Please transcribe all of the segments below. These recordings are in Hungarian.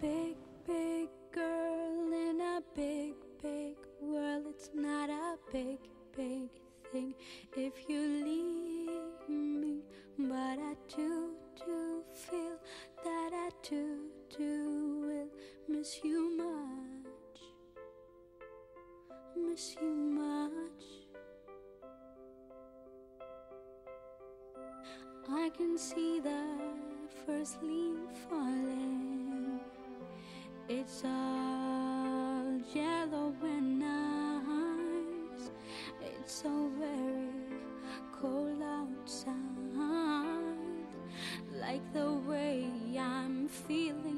big, big girl in a big, big world. It's not a big, big thing if you leave me. But I do, do feel that I do, do will miss you much. Miss you much. I can see the first leaf falling. It's all yellow and nice. It's so very cold outside. Like the way I'm feeling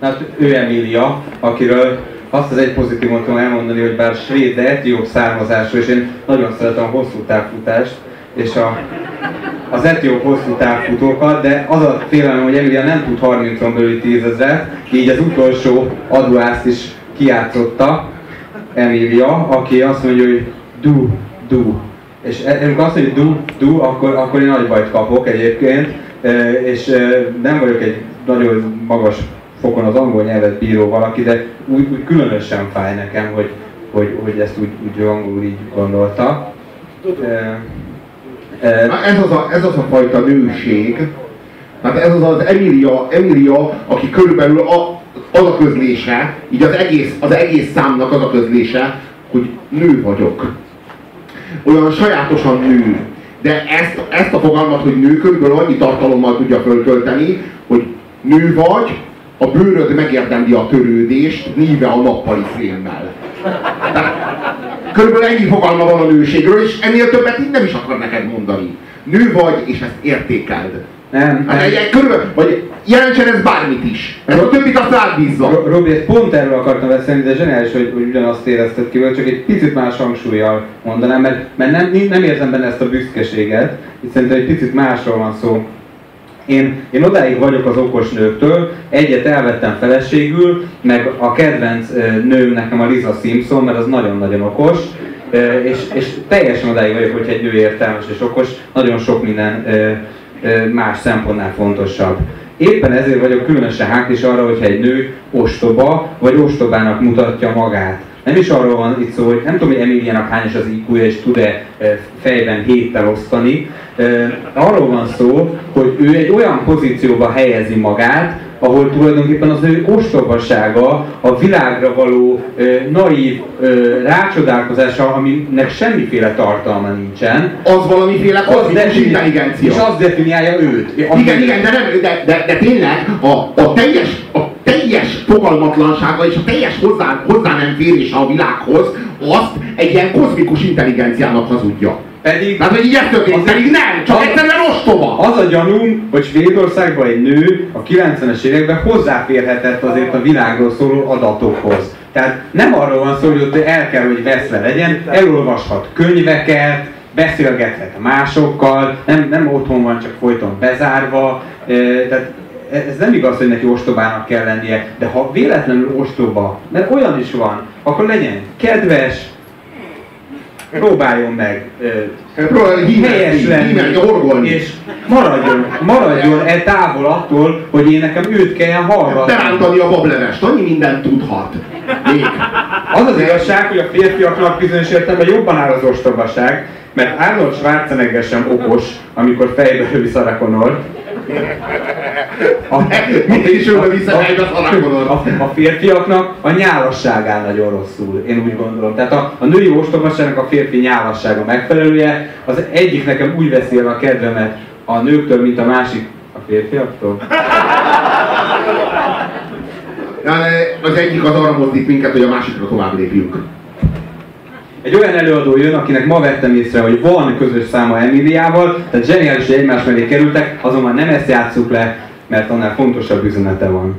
Hát ő Emília, akiről azt az egy pozitívumot tudom elmondani, hogy bár svéd, de etióp származású, és én nagyon szeretem a hosszú távfutást, és a, az etióp hosszú távfutókat, de az a félelem, hogy Emilia nem tud 30-on belül 10 ezeret, így az utolsó aduászt is kiátszotta Emilia, aki azt mondja, hogy du, du. És e- amikor azt mondja, hogy du, du, akkor, akkor én nagy bajt kapok egyébként, és nem vagyok egy nagyon magas fokon az angol nyelvet bíró valaki, de úgy, úgy különösen fáj nekem, hogy, hogy, hogy ezt úgy, úgy angolul így gondolta. E, e, Ez az, a, ez az a fajta nőség, tehát ez az az Emilia, Emilia aki körülbelül a, az a közlése, így az egész, az egész számnak az a közlése, hogy nő vagyok. Olyan sajátosan nő. De ezt, ezt a fogalmat, hogy nő, körülbelül annyi tartalommal tudja föltölteni, hogy nő vagy, a bőröd megérdemli a törődést, níve a nappali. Tehát Körülbelül ennyi fogalma van a nőségről, és ennél többet így nem is akar neked mondani. Nő vagy, és ezt értékeld. nem, Hát nem. egy, egy körülbelül, vagy jelentsen ez bármit is. Mert a többit azt rád bízza. Ro- Robi, ezt pont erről akartam beszélni, de zseniális, hogy, hogy ugyanazt érezted ki, csak egy picit más hangsúlyjal mondanám, mert, mert nem, nem érzem benne ezt a büszkeséget, itt szerintem egy picit másról van szó. Én, én odáig vagyok az okos nőktől, egyet elvettem feleségül, meg a kedvenc nőm nekem a Lisa Simpson, mert az nagyon-nagyon okos, és, és teljesen odáig vagyok, hogyha egy nő értelmes és okos, nagyon sok minden más szempontnál fontosabb. Éppen ezért vagyok különösen háklis arra, hogyha egy nő ostoba, vagy ostobának mutatja magát. Nem is arról van itt szó, hogy nem tudom, hogy Emiliának hányos az iq és tud-e fejben héttel osztani. Arról van szó, hogy ő egy olyan pozícióba helyezi magát, ahol tulajdonképpen az ő ostobasága, a világra való e, naív e, rácsodálkozása, aminek semmiféle tartalma nincsen, Az valamiféle kozmikus intelligencia. és az definiálja őt. Igen, igen, de, nem, de, de, de tényleg a, a, teljes, a teljes fogalmatlansága és a teljes hozzá, hozzá nem férése a világhoz, azt egy ilyen kozmikus intelligenciának hazudja. Pedig Tehát, hogy így Az- pedig nem, csak az- egyszerűen ostoba. Az a gyanúm, hogy Svédországban egy nő a 90-es években hozzáférhetett azért a világról szóló adatokhoz. Tehát nem arról van szó, hogy ott el kell, hogy veszve legyen, elolvashat könyveket, beszélgethet másokkal, nem, nem otthon van, csak folyton bezárva. Eh, Tehát ez nem igaz, hogy neki ostobának kell lennie, de ha véletlenül ostoba, mert olyan is van, akkor legyen kedves, próbáljon meg Próbálj hímelni, helyes lenni, orgolni. és maradjon, maradjon e távol attól, hogy én nekem őt kelljen hallgatni. Berántani a bablevest, annyi mindent tudhat. Még. Az az igazság, hogy a férfiaknak bizonyos értelemben jobban áll az ostobaság, mert Arnold Schwarzenegger sem okos, amikor fejbe lövi Sarah Connort. A, Mindig is oda vissza fejbe Sarah Connort. a, a férfiaknak a nyálasságán nagyon rosszul, én úgy gondolom. Tehát a, a női ostobaságnak a férfi nyálassága megfelelője, az egyik nekem úgy veszi el a kedvemet a nőktől, mint a másik a férfiaktól. Yani Az egyik az arra mozdít minket, hogy a másikra tovább lépjünk. Egy olyan előadó jön, akinek ma vettem észre, hogy van közös száma Emiliával, tehát zseniális, hogy egymás mellé kerültek, azonban nem ezt játsszuk le, mert annál fontosabb üzenete van.